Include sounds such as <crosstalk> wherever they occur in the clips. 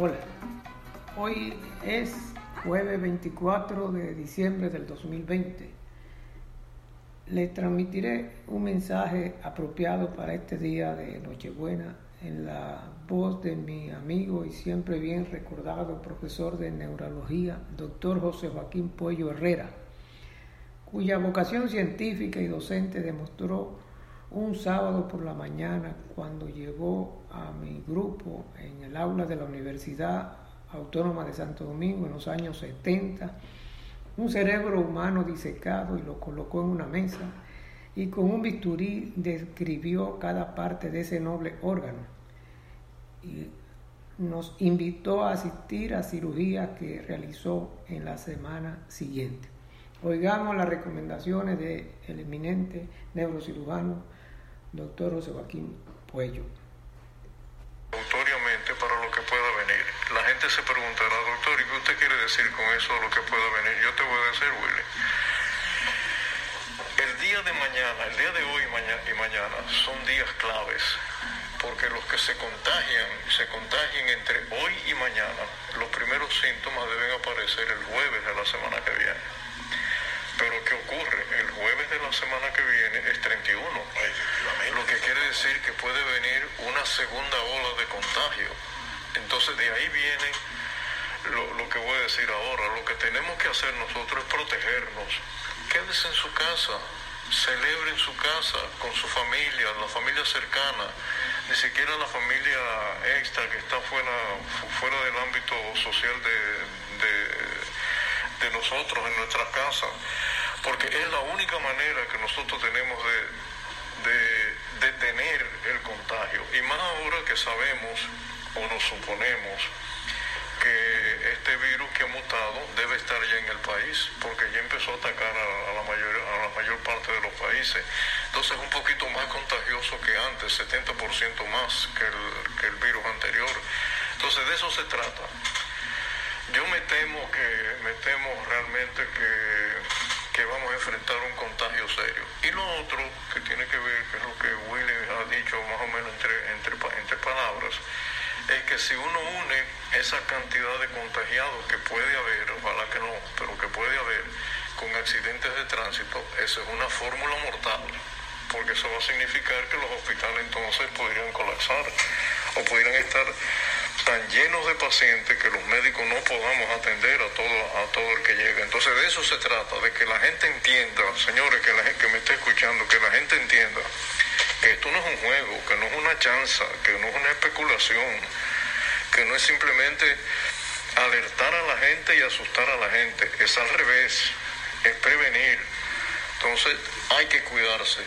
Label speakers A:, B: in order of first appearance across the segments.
A: Hola, hoy es jueves 24 de diciembre del 2020. Les transmitiré un mensaje apropiado para este día de Nochebuena en la voz de mi amigo y siempre bien recordado profesor de neurología, doctor José Joaquín Puello Herrera, cuya vocación científica y docente demostró un sábado por la mañana cuando llegó a mi grupo en el aula de la Universidad Autónoma de Santo Domingo en los años 70, un cerebro humano disecado y lo colocó en una mesa y con un bisturí describió cada parte de ese noble órgano y nos invitó a asistir a cirugía que realizó en la semana siguiente. Oigamos las recomendaciones del eminente neurocirujano doctor José Joaquín Puello.
B: Autoriamente para lo que pueda venir. La gente se preguntará, doctor, ¿y qué usted quiere decir con eso lo que pueda venir? Yo te voy a decir, Willy. El día de mañana, el día de hoy y mañana son días claves, porque los que se contagian, se contagian entre hoy y mañana. Los primeros síntomas deben aparecer el jueves de la semana que viene. Pero ¿qué ocurre? El jueves de la semana que viene es 31. Lo que quiere decir que puede venir una segunda ola de contagio. Entonces de ahí viene lo, que voy a decir ahora. Lo que tenemos que hacer nosotros es protegernos. Quédese en su casa, celebre en su casa con su familia, la familia cercana, ni siquiera la familia extra que está fuera, fuera del ámbito social de de nosotros en nuestras casas, porque es la única manera que nosotros tenemos de, de detener el contagio. Y más ahora que sabemos o nos suponemos que este virus que ha mutado debe estar ya en el país, porque ya empezó a atacar a, la, mayor, a la mayor parte de los países. Entonces es un poquito más contagioso que antes, 70% más que el, que el virus anterior. Entonces de eso se trata. Yo me temo que me temo realmente que, vamos a enfrentar un contagio serio. Y lo otro que tiene que ver, que es lo que Willy ha dicho más o menos entre, entre, entre palabras, es que si uno une esa cantidad de contagiados que puede haber, ojalá que no, pero que puede haber con accidentes de tránsito, esa es una fórmula mortal, porque eso va a significar que los hospitales entonces podrían colapsar o podrían estar tan llenos de pacientes que los médicos no podamos atender a todo, a todo el que llega. Entonces de eso se trata, de que la gente entienda, señores, que la gente que me esté escuchando, que la gente entienda que esto no es un juego, que no es una chanza, que no es una especulación, que no es simplemente alertar a la gente y asustar a la gente, es al revés, es prevenir. Entonces hay que cuidarse.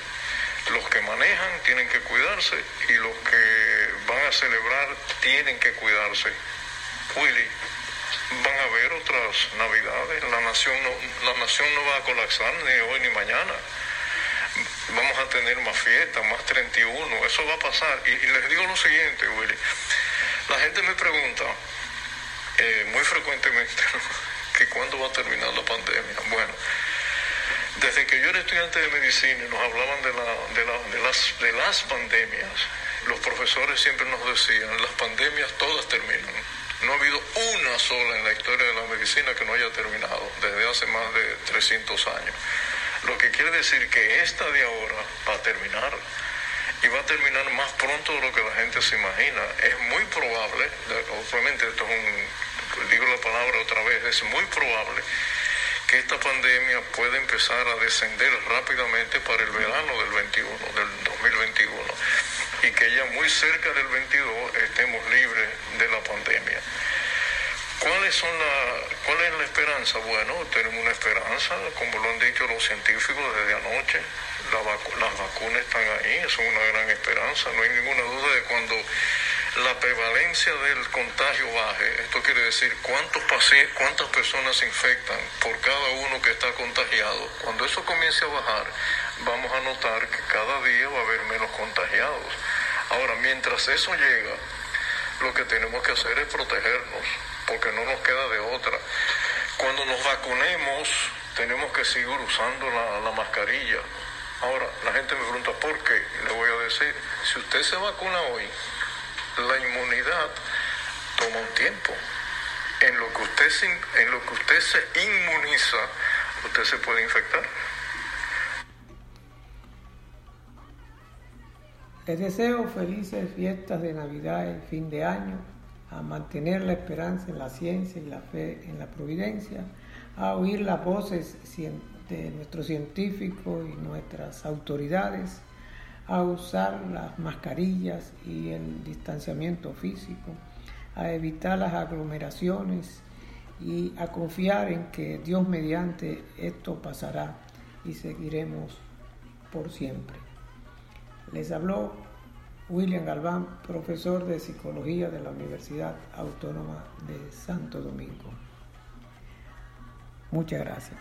B: Los que manejan tienen que cuidarse y los que van a celebrar tienen que cuidarse. Willy, van a haber otras navidades, la nación no, la nación no va a colapsar ni hoy ni mañana. Vamos a tener más fiestas, más 31, eso va a pasar. Y, les digo lo siguiente, Willy, la gente me pregunta eh, muy frecuentemente <laughs> que cuándo va a terminar la pandemia. Bueno, desde que yo era estudiante de medicina y nos hablaban de, las, de las pandemias, los profesores siempre nos decían, las pandemias todas terminan. No ha habido una sola en la historia de la medicina que no haya terminado, desde hace más de 300 años. Lo que quiere decir que esta de ahora va a terminar y va a terminar más pronto de lo que la gente se imagina. Es muy probable, obviamente esto es un, digo la palabra otra vez, es muy probable que esta pandemia puede empezar a descender rápidamente para el verano del 21, del 2021, y que ya muy cerca del 22 estemos libres de la pandemia. ¿Cuáles son la, ¿Cuál es la esperanza? Bueno, tenemos una esperanza, como lo han dicho los científicos desde anoche, las vacunas están ahí, son una gran esperanza, no hay ninguna duda de cuando la prevalencia del contagio baje, esto quiere decir cuántos pacientes, cuántas personas se infectan por cada uno que está contagiado. Cuando eso comience a bajar, vamos a notar que cada día va a haber menos contagiados. Ahora, mientras eso llega, lo que tenemos que hacer es protegernos, porque no nos queda de otra. Cuando nos vacunemos, tenemos que seguir usando la, la mascarilla. Ahora, la gente me pregunta, ¿por qué? Le voy a decir, si usted se vacuna hoy, la inmunidad toma un tiempo. En lo que usted se, en lo que usted se inmuniza, usted se puede infectar.
A: Les deseo felices fiestas de Navidad y fin de año, a mantener la esperanza en la ciencia y la fe en la providencia, a oír las voces de nuestros científicos y nuestras autoridades, a usar las mascarillas y el distanciamiento físico, a evitar las aglomeraciones y a confiar en que Dios mediante esto pasará y seguiremos por siempre. Les habló William Galván, profesor de Psicología de la Universidad Autónoma de Santo Domingo. Muchas gracias.